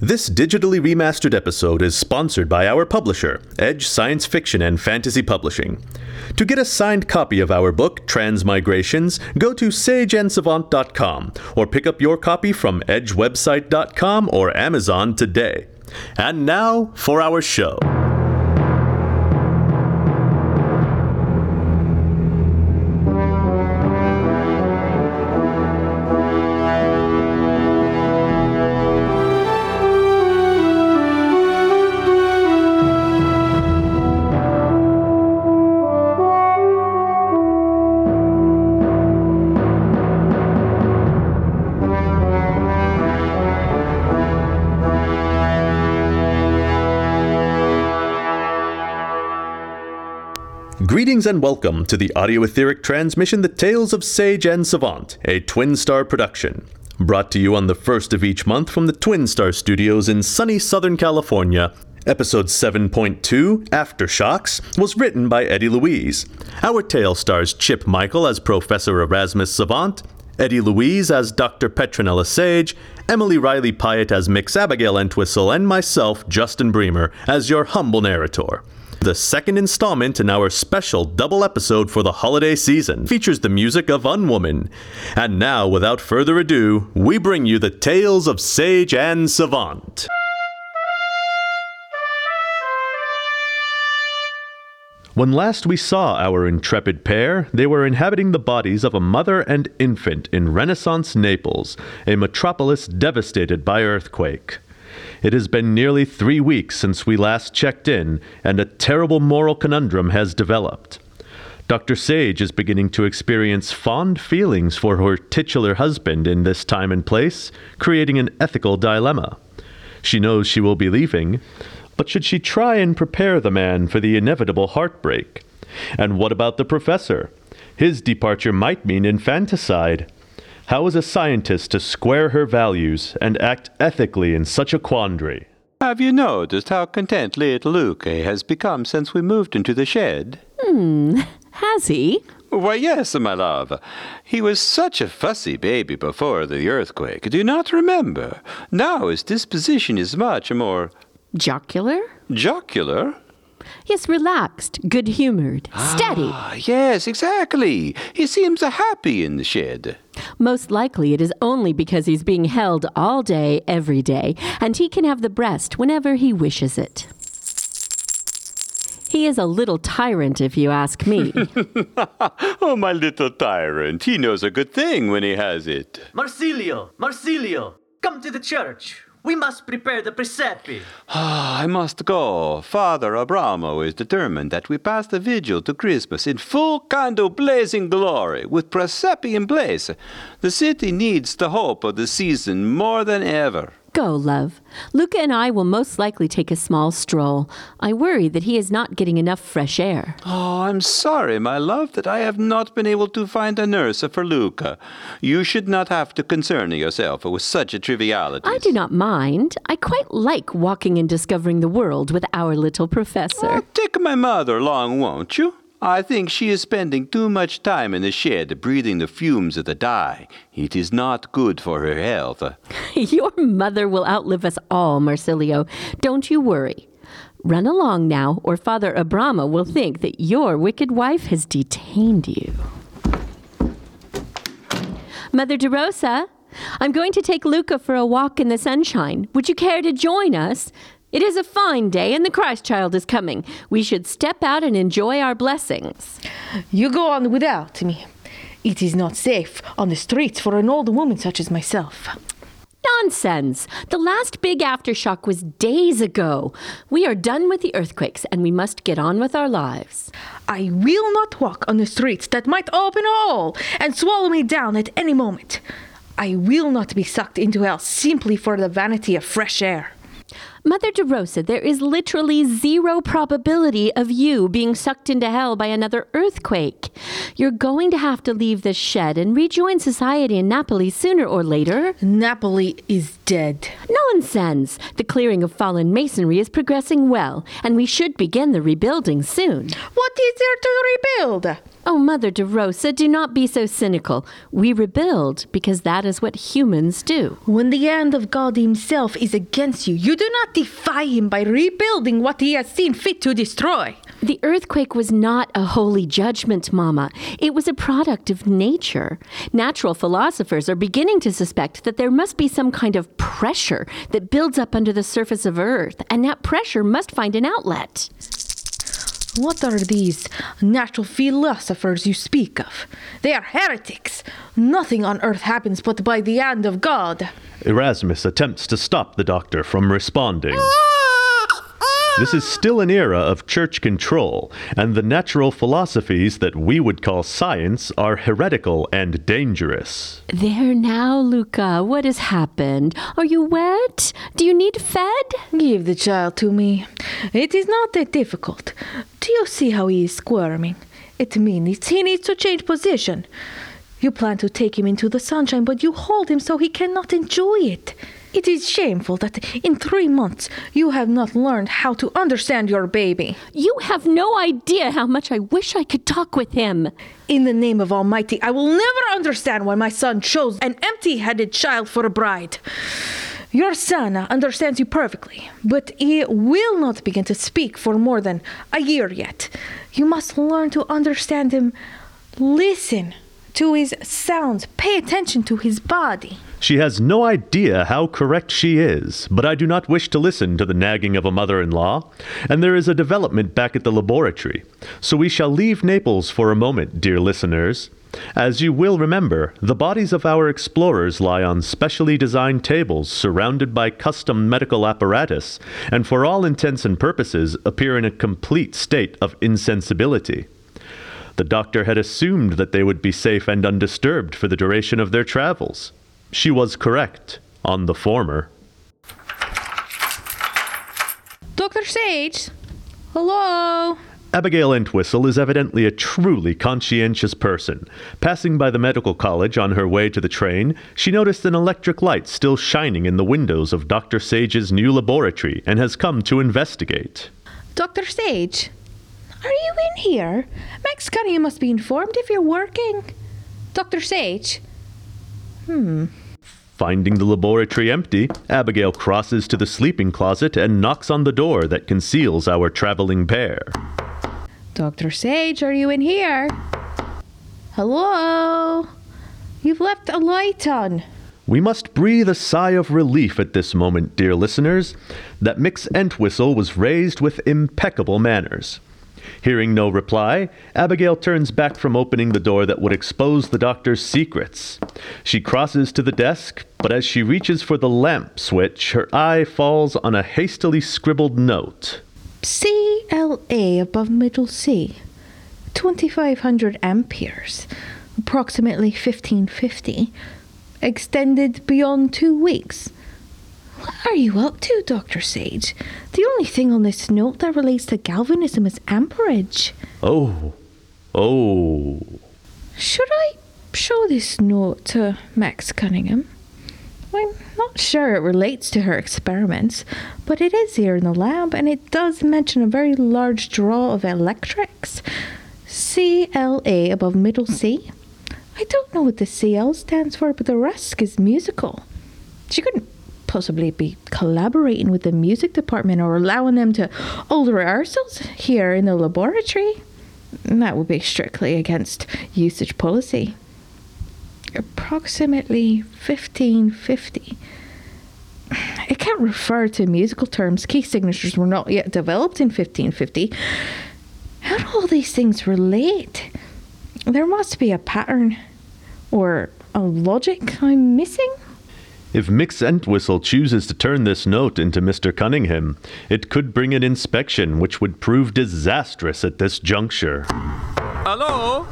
This digitally remastered episode is sponsored by our publisher, Edge Science Fiction and Fantasy Publishing. To get a signed copy of our book, Transmigrations, go to sageandsavant.com or pick up your copy from edgewebsite.com or Amazon today. And now for our show. And welcome to the audio etheric transmission The Tales of Sage and Savant, a Twin Star production. Brought to you on the first of each month from the Twin Star Studios in sunny Southern California. Episode 7.2, Aftershocks, was written by Eddie Louise. Our tale stars Chip Michael as Professor Erasmus Savant, Eddie Louise as Dr. Petronella Sage, Emily Riley Pyatt as Mix Abigail Entwistle, and myself, Justin Bremer, as your humble narrator. The second installment in our special double episode for the holiday season features the music of Unwoman. And now, without further ado, we bring you the tales of Sage and Savant. When last we saw our intrepid pair, they were inhabiting the bodies of a mother and infant in Renaissance Naples, a metropolis devastated by earthquake. It has been nearly three weeks since we last checked in, and a terrible moral conundrum has developed. Dr. Sage is beginning to experience fond feelings for her titular husband in this time and place, creating an ethical dilemma. She knows she will be leaving, but should she try and prepare the man for the inevitable heartbreak? And what about the professor? His departure might mean infanticide. How is a scientist to square her values and act ethically in such a quandary? Have you noticed how content little Luke has become since we moved into the shed? Hmm, has he? Why, yes, my love. He was such a fussy baby before the earthquake. Do you not remember? Now his disposition is much more Jocular? jocular. Yes, relaxed, good humored, steady. Ah, yes, exactly. He seems happy in the shed. Most likely it is only because he's being held all day, every day, and he can have the breast whenever he wishes it. He is a little tyrant, if you ask me. Oh, my little tyrant. He knows a good thing when he has it. Marsilio, Marsilio, come to the church. We must prepare the presepe. Ah, I must go. Father Abramo is determined that we pass the vigil to Christmas in full candle blazing glory, with Presepe in place. The city needs the hope of the season more than ever. Go, love. Luca and I will most likely take a small stroll. I worry that he is not getting enough fresh air. Oh, I'm sorry, my love, that I have not been able to find a nurse for Luca. You should not have to concern yourself with such a triviality. I do not mind. I quite like walking and discovering the world with our little professor. Take my mother along, won't you? I think she is spending too much time in the shed breathing the fumes of the dye. It is not good for her health. Your mother will outlive us all, Marsilio. Don't you worry. Run along now, or Father Abramo will think that your wicked wife has detained you. Mother DeRosa, I'm going to take Luca for a walk in the sunshine. Would you care to join us? It is a fine day, and the Christ child is coming. We should step out and enjoy our blessings. You go on without me. It is not safe on the streets for an old woman such as myself. Nonsense! The last big aftershock was days ago. We are done with the earthquakes, and we must get on with our lives. I will not walk on the streets that might open a hole and swallow me down at any moment. I will not be sucked into hell simply for the vanity of fresh air. Mother DeRosa, there is literally zero probability of you being sucked into hell by another earthquake. You're going to have to leave this shed and rejoin society in Napoli sooner or later. Napoli is dead. Nonsense! The clearing of fallen masonry is progressing well, and we should begin the rebuilding soon. What is there to rebuild? Oh, Mother de Rosa, do not be so cynical. We rebuild because that is what humans do. When the hand of God Himself is against you, you do not defy Him by rebuilding what He has seen fit to destroy. The earthquake was not a holy judgment, Mama. It was a product of nature. Natural philosophers are beginning to suspect that there must be some kind of pressure that builds up under the surface of Earth, and that pressure must find an outlet. What are these natural philosophers you speak of? They are heretics. Nothing on earth happens but by the hand of God. Erasmus attempts to stop the doctor from responding. Ah! This is still an era of church control, and the natural philosophies that we would call science are heretical and dangerous. There now, Luca. What has happened? Are you wet? Do you need fed? Give the child to me. It is not that difficult. Do you see how he is squirming? It means he needs to change position. You plan to take him into the sunshine, but you hold him so he cannot enjoy it. It is shameful that in three months you have not learned how to understand your baby. You have no idea how much I wish I could talk with him. In the name of Almighty, I will never understand why my son chose an empty headed child for a bride. Your son understands you perfectly, but he will not begin to speak for more than a year yet. You must learn to understand him. Listen to his sounds, pay attention to his body. She has no idea how correct she is, but I do not wish to listen to the nagging of a mother in law, and there is a development back at the laboratory. So we shall leave Naples for a moment, dear listeners. As you will remember, the bodies of our explorers lie on specially designed tables surrounded by custom medical apparatus, and for all intents and purposes appear in a complete state of insensibility. The doctor had assumed that they would be safe and undisturbed for the duration of their travels. She was correct on the former. Dr. Sage? Hello? Abigail Entwistle is evidently a truly conscientious person. Passing by the medical college on her way to the train, she noticed an electric light still shining in the windows of Dr. Sage's new laboratory and has come to investigate. Dr. Sage? Are you in here? Max Cunningham must be informed if you're working. Dr. Sage? Hmm. Finding the laboratory empty, Abigail crosses to the sleeping closet and knocks on the door that conceals our traveling pair. Dr. Sage, are you in here? Hello? You've left a light on. We must breathe a sigh of relief at this moment, dear listeners, that Mix Entwistle was raised with impeccable manners. Hearing no reply, Abigail turns back from opening the door that would expose the doctor's secrets. She crosses to the desk, but as she reaches for the lamp switch, her eye falls on a hastily scribbled note. CLA above middle C. 2500 amperes. Approximately 1550. Extended beyond two weeks. What are you up to, Dr. Sage? The only thing on this note that relates to galvanism is amperage. Oh, oh. Should I show this note to Max Cunningham? I'm not sure it relates to her experiments, but it is here in the lab and it does mention a very large draw of electrics. CLA above middle C. I don't know what the CL stands for, but the rest is musical. She couldn't possibly be collaborating with the music department or allowing them to hold rehearsals here in the laboratory. That would be strictly against usage policy. Approximately 1550. It can't refer to musical terms. Key signatures were not yet developed in 1550. How do all these things relate? There must be a pattern or a logic I'm missing. If Mix Entwistle chooses to turn this note into Mr. Cunningham, it could bring an inspection which would prove disastrous at this juncture. Hello?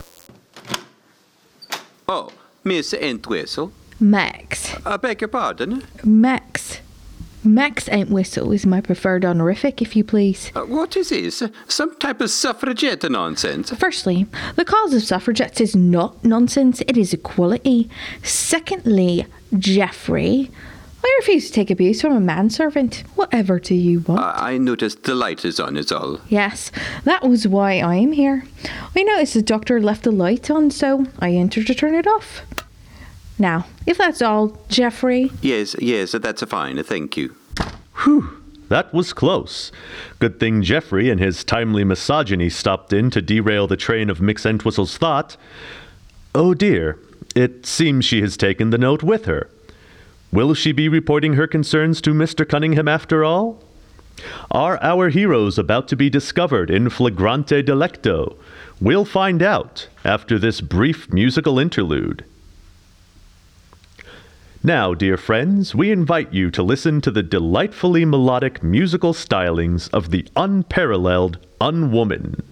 Oh, Miss Entwistle. Max. I beg your pardon. Max. Max Entwistle is my preferred honorific, if you please. Uh, what is this? Some type of suffragette nonsense? Firstly, the cause of suffragettes is not nonsense, it is equality. Secondly, Jeffrey, I refuse to take abuse from a manservant. Whatever do you want? I, I noticed the light is on, is all. Yes, that was why I'm here. I noticed the doctor left the light on, so I entered to turn it off. Now, if that's all, Jeffrey. Yes, yes, that's a fine, thank you. Whew, that was close. Good thing Geoffrey and his timely misogyny stopped in to derail the train of Mick Entwistle's thought. Oh dear, it seems she has taken the note with her. Will she be reporting her concerns to Mr. Cunningham after all? Are our heroes about to be discovered in flagrante delicto? We'll find out after this brief musical interlude. Now, dear friends, we invite you to listen to the delightfully melodic musical stylings of the unparalleled Unwoman.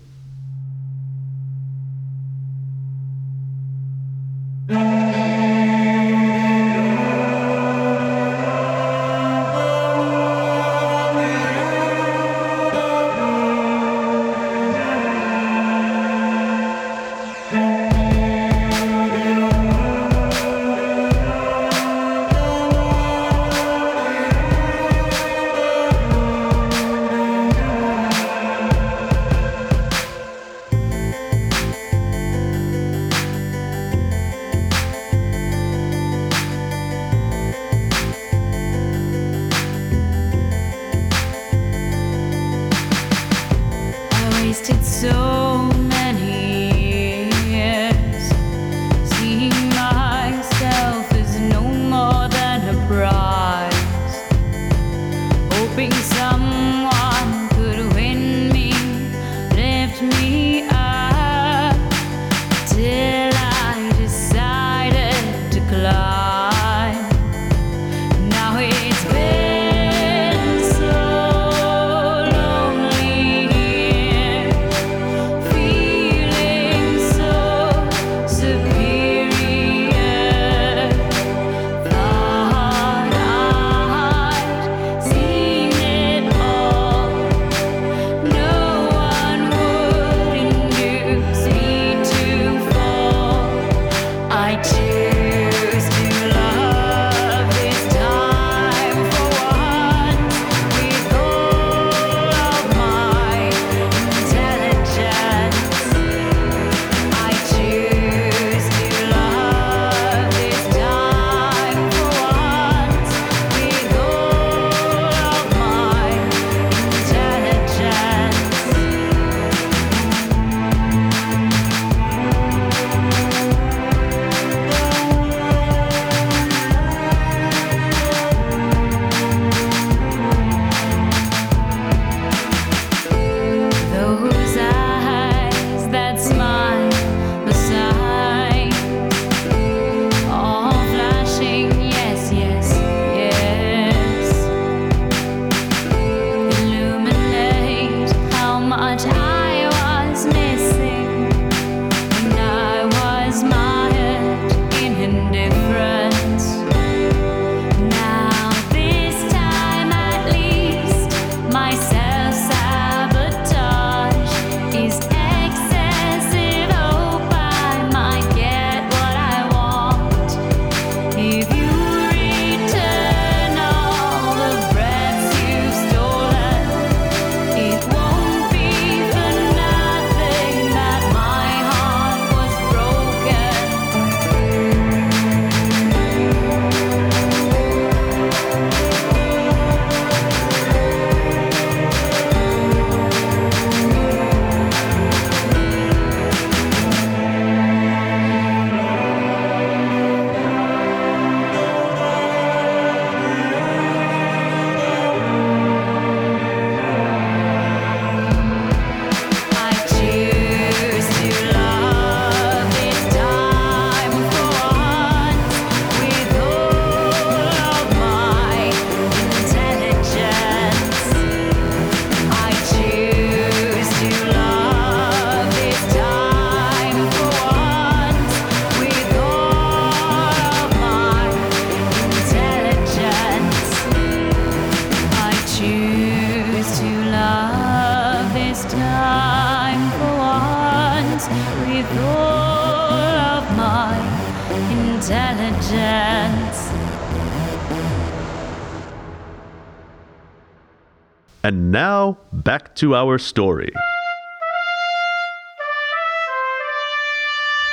To our story.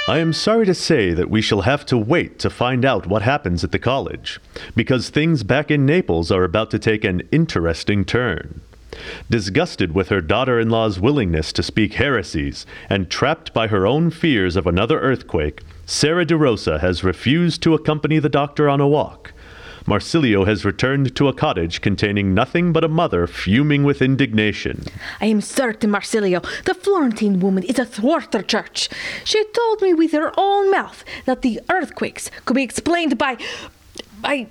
I am sorry to say that we shall have to wait to find out what happens at the college, because things back in Naples are about to take an interesting turn. Disgusted with her daughter in law's willingness to speak heresies, and trapped by her own fears of another earthquake, Sarah de Rosa has refused to accompany the doctor on a walk. Marsilio has returned to a cottage containing nothing but a mother fuming with indignation. I am certain, Marsilio, the Florentine woman is athwart the church. She told me with her own mouth that the earthquakes could be explained by. by.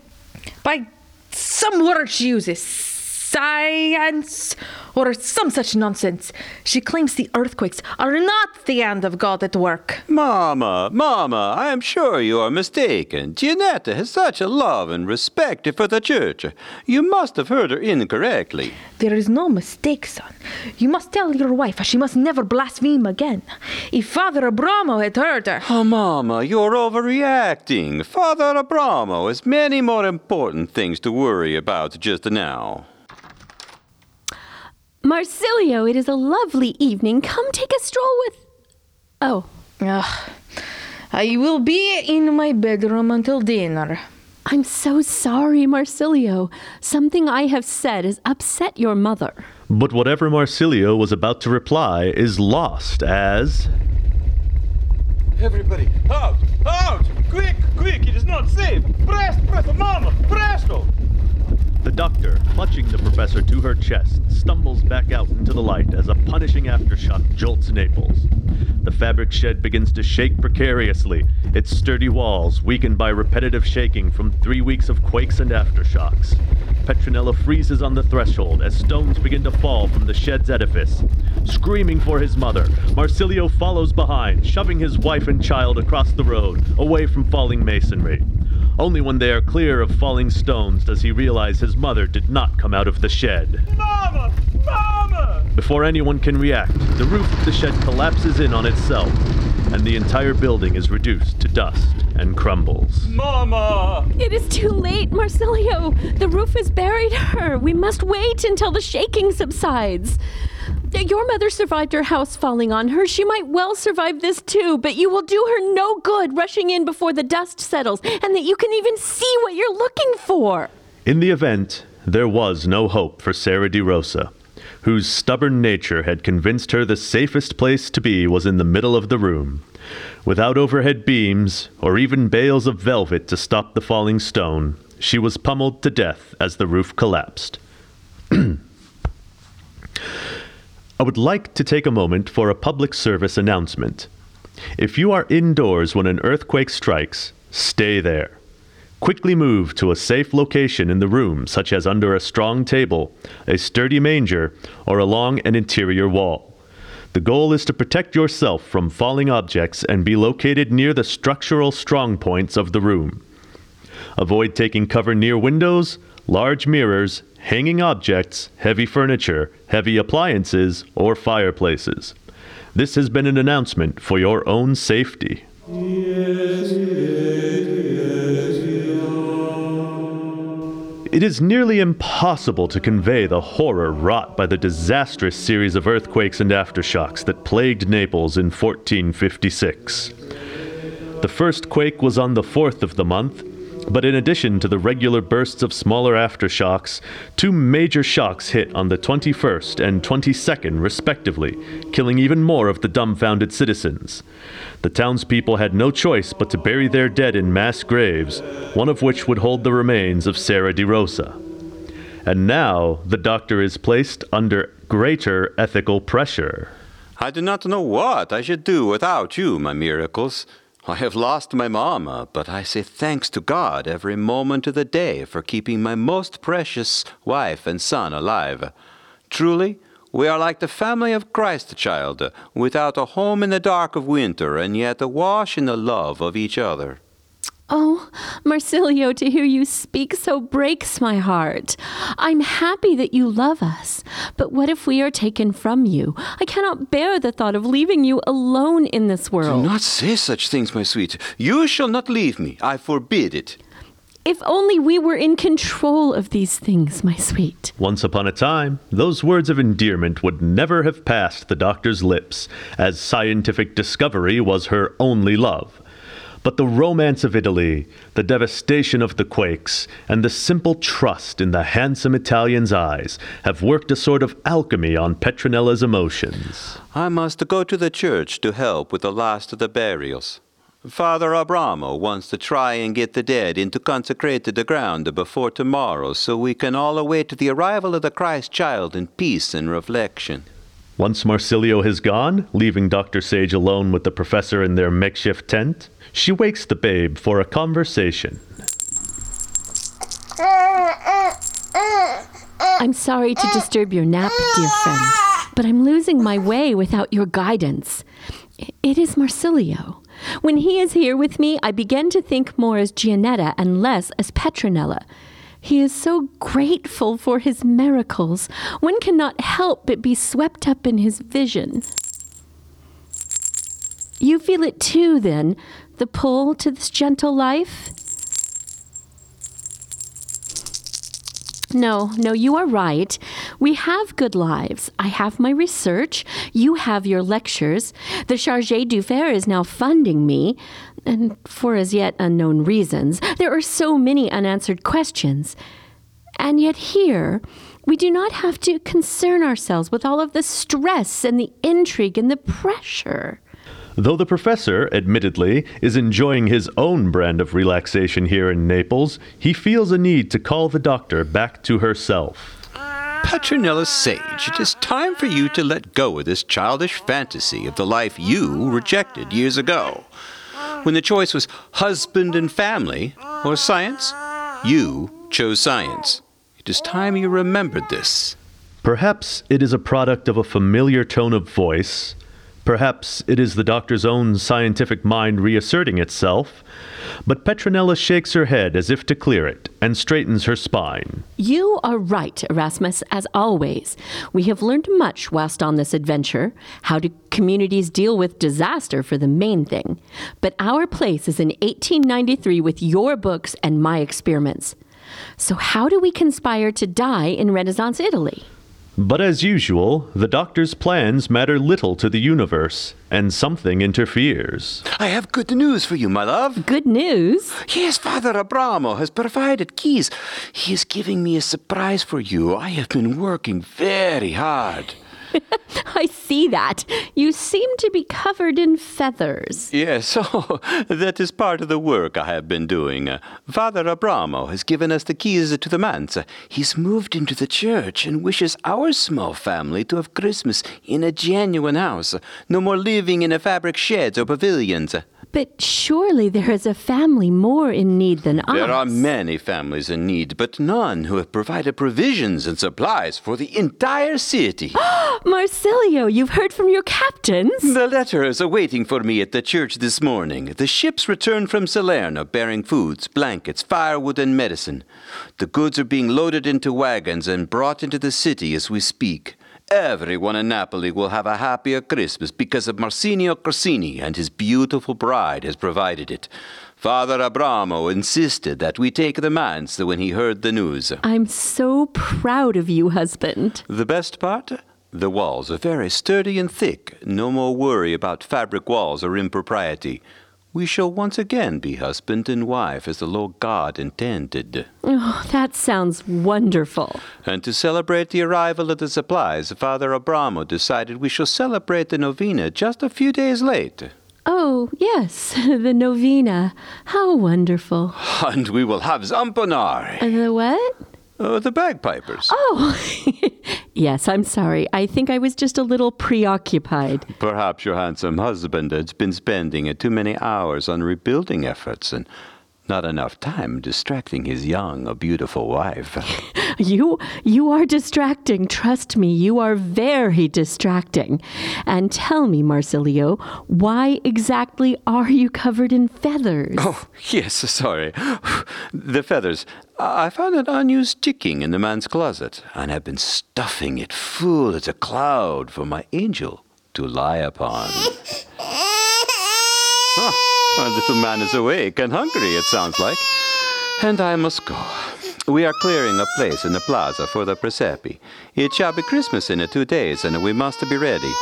by some word she uses. Science or some such nonsense. She claims the earthquakes are not the hand of God at work. Mamma, Mamma, I am sure you are mistaken. Gianetta has such a love and respect for the church. You must have heard her incorrectly. There is no mistake, son. You must tell your wife she must never blaspheme again. If Father Abramo had heard her. Oh, Mamma, you're overreacting. Father Abramo has many more important things to worry about just now. Marsilio, it is a lovely evening. Come take a stroll with. Oh, Ugh. I will be in my bedroom until dinner. I'm so sorry, Marsilio. Something I have said has upset your mother. But whatever Marsilio was about to reply is lost as. Everybody, out! Out! Quick, quick! It is not safe! Presto, presto, mama! Presto! Clutching the professor to her chest, stumbles back out into the light as a punishing aftershock jolts Naples. The fabric shed begins to shake precariously, its sturdy walls weakened by repetitive shaking from three weeks of quakes and aftershocks. Petronella freezes on the threshold as stones begin to fall from the shed's edifice. Screaming for his mother, Marsilio follows behind, shoving his wife and child across the road, away from falling masonry. Only when they are clear of falling stones does he realize his mother did not come out of the shed. Mama! Mama! Before anyone can react, the roof of the shed collapses in on itself, and the entire building is reduced to dust and crumbles. Mama! It is too late, Marsilio. The roof has buried her. We must wait until the shaking subsides. Your mother survived her house falling on her. She might well survive this too, but you will do her no good rushing in before the dust settles and that you can even see what you're looking for. In the event, there was no hope for Sarah de Rosa, whose stubborn nature had convinced her the safest place to be was in the middle of the room. Without overhead beams or even bales of velvet to stop the falling stone, she was pummeled to death as the roof collapsed. I would like to take a moment for a public service announcement. If you are indoors when an earthquake strikes, stay there. Quickly move to a safe location in the room, such as under a strong table, a sturdy manger, or along an interior wall. The goal is to protect yourself from falling objects and be located near the structural strong points of the room. Avoid taking cover near windows, large mirrors, hanging objects, heavy furniture, heavy appliances, or fireplaces. This has been an announcement for your own safety. It is nearly impossible to convey the horror wrought by the disastrous series of earthquakes and aftershocks that plagued Naples in 1456. The first quake was on the 4th of the month, but in addition to the regular bursts of smaller aftershocks, two major shocks hit on the 21st and 22nd, respectively, killing even more of the dumbfounded citizens. The townspeople had no choice but to bury their dead in mass graves, one of which would hold the remains of Sarah de Rosa. And now the doctor is placed under greater ethical pressure. I do not know what I should do without you, my miracles. I have lost my mamma, but I say thanks to God every moment of the day for keeping my most precious wife and son alive. Truly, we are like the family of Christ child, without a home in the dark of winter, and yet awash in the love of each other. Oh, Marsilio, to hear you speak so breaks my heart. I'm happy that you love us, but what if we are taken from you? I cannot bear the thought of leaving you alone in this world. Do not say such things, my sweet. You shall not leave me. I forbid it. If only we were in control of these things, my sweet. Once upon a time, those words of endearment would never have passed the doctor's lips, as scientific discovery was her only love. But the romance of Italy, the devastation of the quakes, and the simple trust in the handsome Italian's eyes have worked a sort of alchemy on Petronella's emotions. I must go to the church to help with the last of the burials. Father Abramo wants to try and get the dead into consecrated ground before tomorrow so we can all await the arrival of the Christ child in peace and reflection. Once Marsilio has gone, leaving Dr. Sage alone with the professor in their makeshift tent, she wakes the babe for a conversation. I'm sorry to disturb your nap, dear friend, but I'm losing my way without your guidance. It is Marsilio. When he is here with me, I begin to think more as Gianetta and less as Petronella. He is so grateful for his miracles. One cannot help but be swept up in his vision. You feel it too, then, the pull to this gentle life? No, no, you are right. We have good lives. I have my research. You have your lectures. The Chargé du d'Affaires is now funding me. And for as yet unknown reasons, there are so many unanswered questions. And yet, here, we do not have to concern ourselves with all of the stress and the intrigue and the pressure. Though the professor, admittedly, is enjoying his own brand of relaxation here in Naples, he feels a need to call the doctor back to herself. Petronella Sage, it is time for you to let go of this childish fantasy of the life you rejected years ago. When the choice was husband and family or science, you chose science. It is time you remembered this. Perhaps it is a product of a familiar tone of voice. Perhaps it is the doctor's own scientific mind reasserting itself. But Petronella shakes her head as if to clear it and straightens her spine. You are right, Erasmus, as always. We have learned much whilst on this adventure. How do communities deal with disaster for the main thing? But our place is in 1893 with your books and my experiments. So, how do we conspire to die in Renaissance Italy? But as usual, the doctor's plans matter little to the universe, and something interferes. I have good news for you, my love. Good news. Yes, Father Abramo has provided keys. He is giving me a surprise for you. I have been working very hard. I see that. You seem to be covered in feathers. Yes, oh, that is part of the work I have been doing. Father Abramo has given us the keys to the manse. He's moved into the church and wishes our small family to have Christmas in a genuine house. No more living in a fabric sheds or pavilions. But surely there is a family more in need than us. There are many families in need, but none who have provided provisions and supplies for the entire city. Marsilio, you've heard from your captains? The letters are waiting for me at the church this morning. The ships returned from Salerno bearing foods, blankets, firewood, and medicine. The goods are being loaded into wagons and brought into the city as we speak. Everyone in Napoli will have a happier Christmas because of Marsilio Corsini and his beautiful bride has provided it. Father Abramo insisted that we take the manse when he heard the news. I'm so proud of you, husband. The best part? The walls are very sturdy and thick. No more worry about fabric walls or impropriety. We shall once again be husband and wife as the Lord God intended. Oh, that sounds wonderful. And to celebrate the arrival of the supplies, Father Abramo decided we shall celebrate the novena just a few days late. Oh, yes, the novena. How wonderful. And we will have zampognari, The what? Uh, the bagpipers. Oh, yes, I'm sorry. I think I was just a little preoccupied. Perhaps your handsome husband has been spending too many hours on rebuilding efforts and not enough time distracting his young, beautiful wife. You you are distracting. Trust me, you are very distracting. And tell me, Marsilio, why exactly are you covered in feathers? Oh, yes, sorry. The feathers. I found an unused ticking in the man's closet, and have been stuffing it full as a cloud for my angel to lie upon. Ah, huh, our little man is awake and hungry, it sounds like. And I must go. We are clearing a place in the plaza for the Presepi. It shall be Christmas in two days, and we must be ready.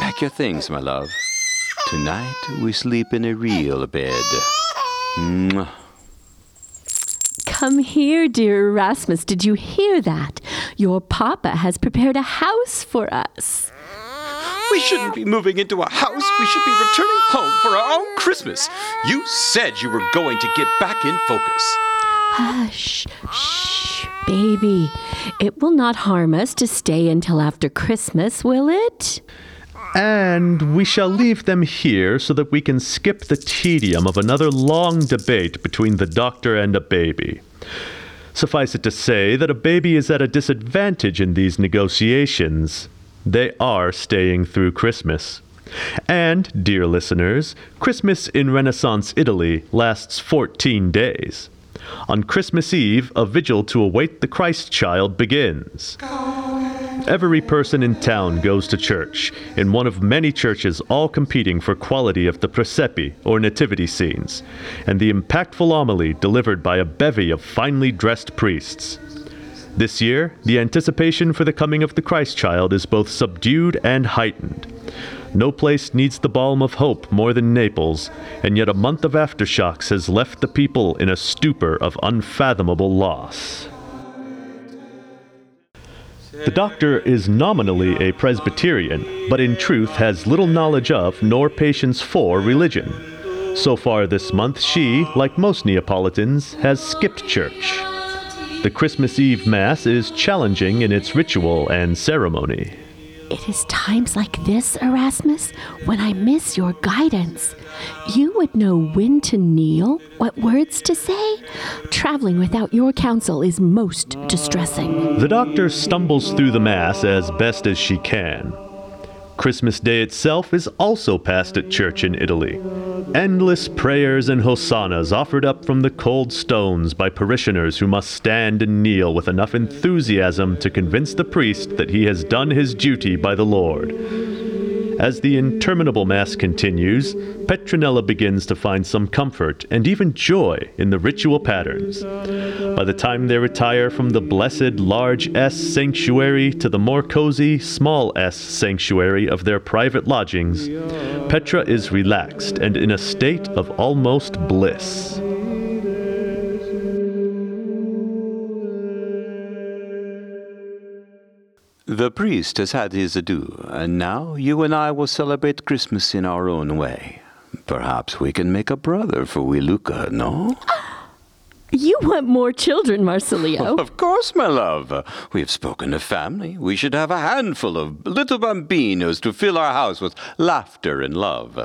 Pack your things, my love. Tonight we sleep in a real bed. Mwah. Come here, dear Erasmus. Did you hear that? Your papa has prepared a house for us. We shouldn't be moving into a house. We should be returning home for our own Christmas. You said you were going to get back in focus. Hush, shh, baby. It will not harm us to stay until after Christmas, will it? And we shall leave them here so that we can skip the tedium of another long debate between the doctor and a baby. Suffice it to say that a baby is at a disadvantage in these negotiations. They are staying through Christmas. And, dear listeners, Christmas in Renaissance Italy lasts 14 days. On Christmas Eve, a vigil to await the Christ child begins. Every person in town goes to church, in one of many churches all competing for quality of the presepi, or nativity scenes, and the impactful homily delivered by a bevy of finely dressed priests. This year, the anticipation for the coming of the Christ child is both subdued and heightened. No place needs the balm of hope more than Naples, and yet a month of aftershocks has left the people in a stupor of unfathomable loss. The doctor is nominally a Presbyterian, but in truth has little knowledge of nor patience for religion. So far this month, she, like most Neapolitans, has skipped church. The Christmas Eve Mass is challenging in its ritual and ceremony. It is times like this, Erasmus, when I miss your guidance. You would know when to kneel, what words to say. Traveling without your counsel is most distressing. The doctor stumbles through the Mass as best as she can. Christmas Day itself is also passed at church in Italy. Endless prayers and hosannas offered up from the cold stones by parishioners who must stand and kneel with enough enthusiasm to convince the priest that he has done his duty by the Lord. As the interminable Mass continues, Petronella begins to find some comfort and even joy in the ritual patterns. By the time they retire from the blessed large S sanctuary to the more cozy small s sanctuary of their private lodgings, Petra is relaxed and in a state of almost bliss. The priest has had his adieu, and now you and I will celebrate Christmas in our own way. Perhaps we can make a brother for wee Luca, no? You want more children, Marsilio. Of course, my love. We have spoken of family. We should have a handful of little bambinos to fill our house with laughter and love.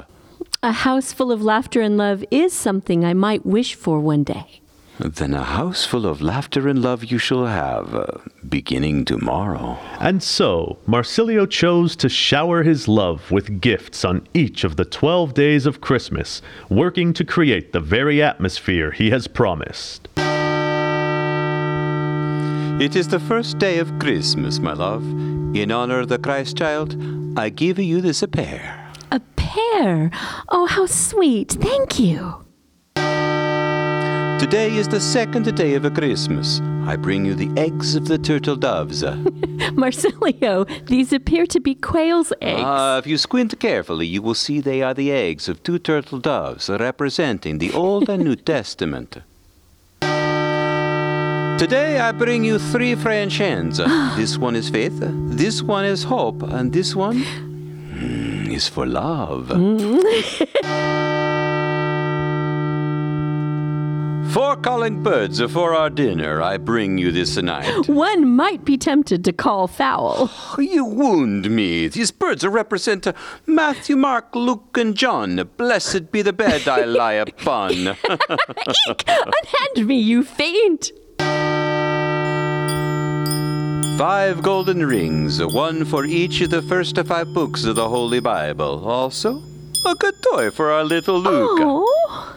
a house full of laughter and love is something I might wish for one day. Then a house full of laughter and love you shall have, uh, beginning tomorrow. And so, Marsilio chose to shower his love with gifts on each of the 12 days of Christmas, working to create the very atmosphere he has promised. It is the first day of Christmas, my love. In honor of the Christ child, I give you this a pair. A pear. Oh, how sweet. Thank you. Today is the second day of Christmas. I bring you the eggs of the turtle doves. Marsilio, these appear to be quail's eggs. uh, if you squint carefully, you will see they are the eggs of two turtle doves representing the Old and New Testament. Today I bring you three French hens. This one is faith, this one is hope, and this one mm, is for love. Four calling birds for our dinner I bring you this night. One might be tempted to call foul. You wound me. These birds represent uh, Matthew, Mark, Luke, and John. Blessed be the bed I lie upon. Eek! Unhand me, you fiend! five golden rings, one for each of the first five books of the Holy Bible. Also, a good toy for our little Luke. Oh,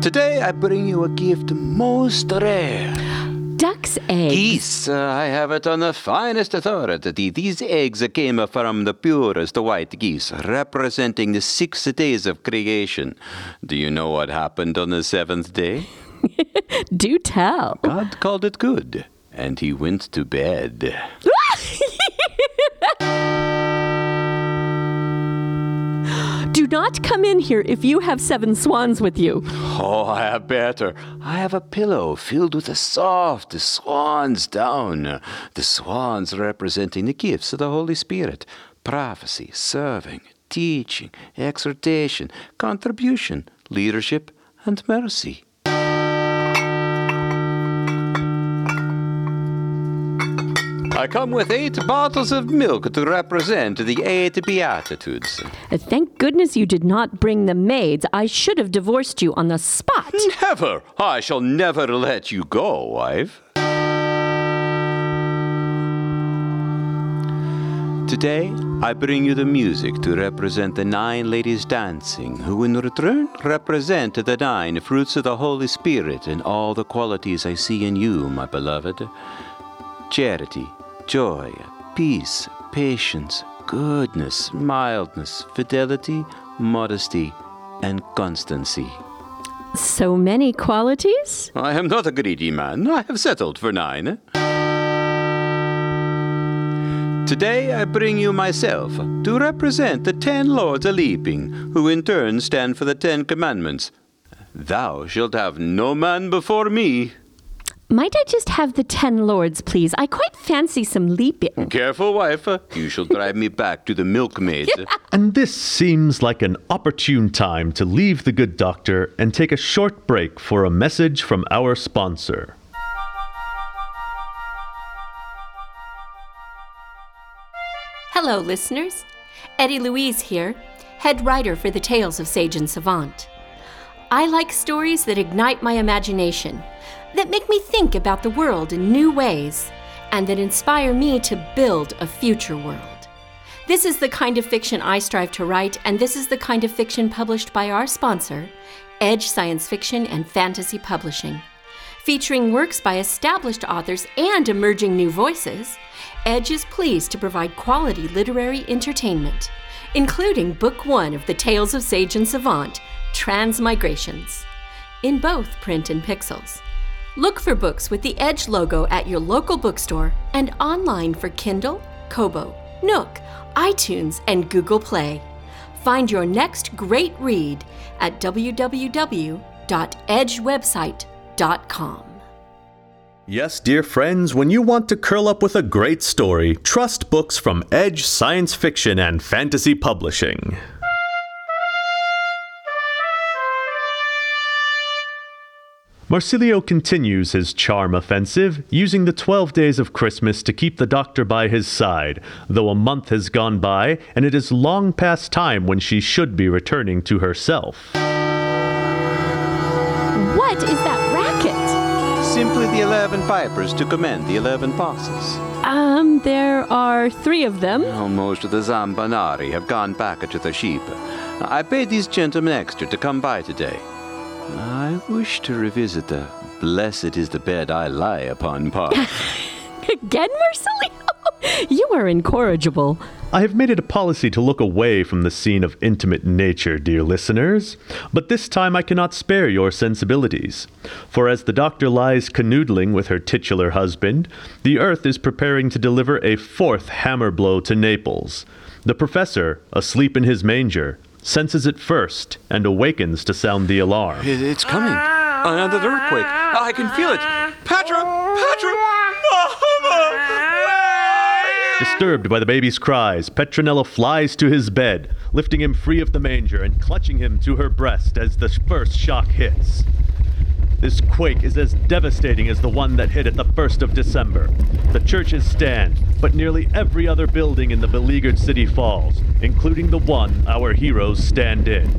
Today I bring you a gift most rare. duck's eggs. Geese, uh, I have it on the finest authority. These eggs came from the purest white geese, representing the six days of creation. Do you know what happened on the seventh day? Do tell. God called it good, and he went to bed. Do not come in here if you have seven swans with you. Oh, I have better. I have a pillow filled with the soft swan's down. The swans representing the gifts of the Holy Spirit prophecy, serving, teaching, exhortation, contribution, leadership, and mercy. I come with eight bottles of milk to represent the eight Beatitudes. Thank goodness you did not bring the maids. I should have divorced you on the spot. Never! I shall never let you go, wife. Today, I bring you the music to represent the nine ladies dancing, who in return represent the nine fruits of the Holy Spirit and all the qualities I see in you, my beloved charity, joy, peace, patience, goodness, mildness, fidelity, modesty, and constancy. So many qualities? I am not a greedy man. I have settled for nine. Today I bring you myself to represent the ten lords a leaping, who in turn stand for the Ten Commandments. Thou shalt have no man before me. Might I just have the ten lords, please? I quite fancy some leaping. Careful, wife. You shall drive me back to the milkmaids. And this seems like an opportune time to leave the good doctor and take a short break for a message from our sponsor. Hello, listeners. Eddie Louise here, head writer for the Tales of Sage and Savant. I like stories that ignite my imagination, that make me think about the world in new ways, and that inspire me to build a future world. This is the kind of fiction I strive to write, and this is the kind of fiction published by our sponsor, Edge Science Fiction and Fantasy Publishing. Featuring works by established authors and emerging new voices, Edge is pleased to provide quality literary entertainment, including Book One of the Tales of Sage and Savant, Transmigrations, in both print and pixels. Look for books with the Edge logo at your local bookstore and online for Kindle, Kobo, Nook, iTunes, and Google Play. Find your next great read at www.edgewebsite.com. Yes, dear friends, when you want to curl up with a great story, trust books from Edge Science Fiction and Fantasy Publishing. Marsilio continues his charm offensive, using the 12 days of Christmas to keep the doctor by his side, though a month has gone by and it is long past time when she should be returning to herself. What is that racket? Simply the eleven pipers to commend the eleven apostles. Um, there are three of them. Most of the zampognari have gone back to the sheep. I paid these gentlemen extra to come by today. I wish to revisit the blessed is the bed I lie upon part. Again, Marsilio? You are incorrigible. I have made it a policy to look away from the scene of intimate nature, dear listeners, but this time I cannot spare your sensibilities. For as the doctor lies canoodling with her titular husband, the earth is preparing to deliver a fourth hammer blow to Naples. The professor, asleep in his manger, senses it first and awakens to sound the alarm. It's coming. Another earthquake. Ah, I can feel it. Petra! Petra! Mama! Disturbed by the baby's cries, Petronella flies to his bed, lifting him free of the manger and clutching him to her breast as the first shock hits. This quake is as devastating as the one that hit at the 1st of December. The churches stand, but nearly every other building in the beleaguered city falls, including the one our heroes stand in.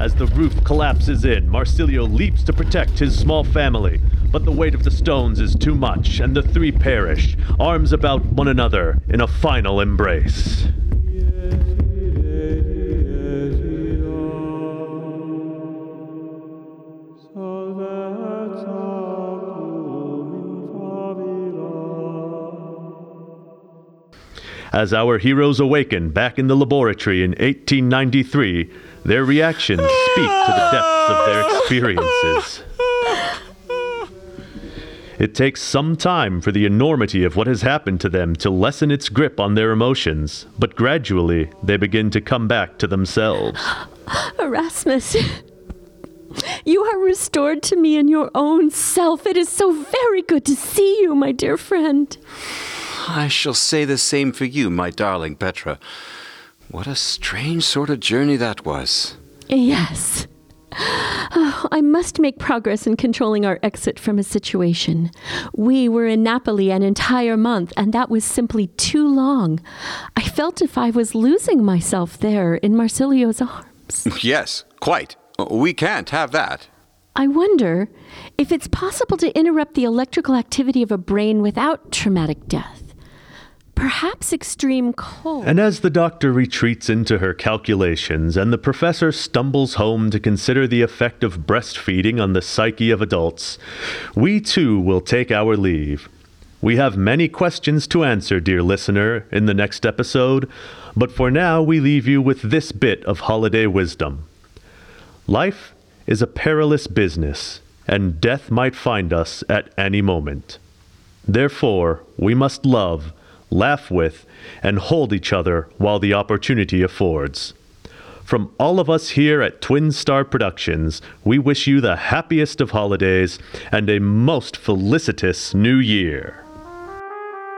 As the roof collapses in, Marsilio leaps to protect his small family, but the weight of the stones is too much, and the three perish, arms about one another in a final embrace. As our heroes awaken back in the laboratory in 1893, their reactions speak to the depths of their experiences. It takes some time for the enormity of what has happened to them to lessen its grip on their emotions, but gradually they begin to come back to themselves. Erasmus, you are restored to me in your own self. It is so very good to see you, my dear friend. I shall say the same for you, my darling Petra. What a strange sort of journey that was. Yes. Oh, I must make progress in controlling our exit from a situation. We were in Napoli an entire month, and that was simply too long. I felt if I was losing myself there in Marsilio's arms. Yes, quite. We can't have that. I wonder if it's possible to interrupt the electrical activity of a brain without traumatic death. Perhaps extreme cold. And as the doctor retreats into her calculations and the professor stumbles home to consider the effect of breastfeeding on the psyche of adults, we too will take our leave. We have many questions to answer, dear listener, in the next episode, but for now we leave you with this bit of holiday wisdom. Life is a perilous business, and death might find us at any moment. Therefore, we must love laugh with, and hold each other while the opportunity affords. From all of us here at Twin Star Productions, we wish you the happiest of holidays and a most felicitous new year.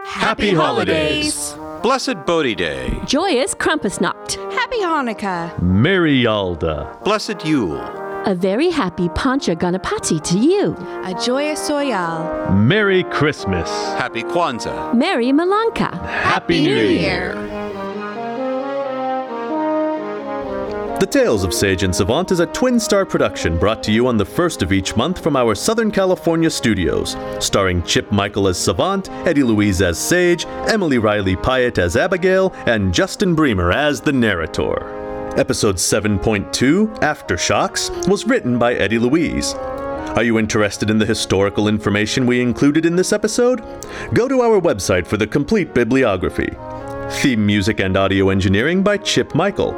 Happy holidays. Blessed Bodhi Day. Joyous Krampusnacht. Happy Hanukkah. Merry Yalda. Blessed Yule. A very happy Pancha Ganapati to you. A joyous Soyal. Merry Christmas. Happy Kwanzaa. Merry Malanka. Happy New Year. The Tales of Sage and Savant is a Twin Star production brought to you on the first of each month from our Southern California studios, starring Chip Michael as Savant, Eddie Louise as Sage, Emily Riley Pyatt as Abigail, and Justin Bremer as the narrator. Episode 7.2, Aftershocks, was written by Eddie Louise. Are you interested in the historical information we included in this episode? Go to our website for the complete bibliography. Theme music and audio engineering by Chip Michael.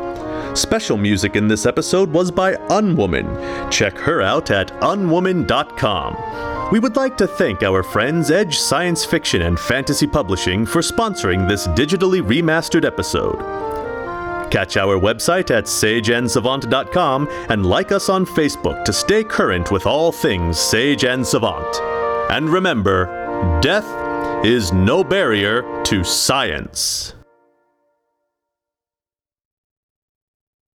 Special music in this episode was by Unwoman. Check her out at unwoman.com. We would like to thank our friends Edge Science Fiction and Fantasy Publishing for sponsoring this digitally remastered episode. Catch our website at sageandsavant.com and like us on Facebook to stay current with all things Sage and Savant. And remember, death is no barrier to science.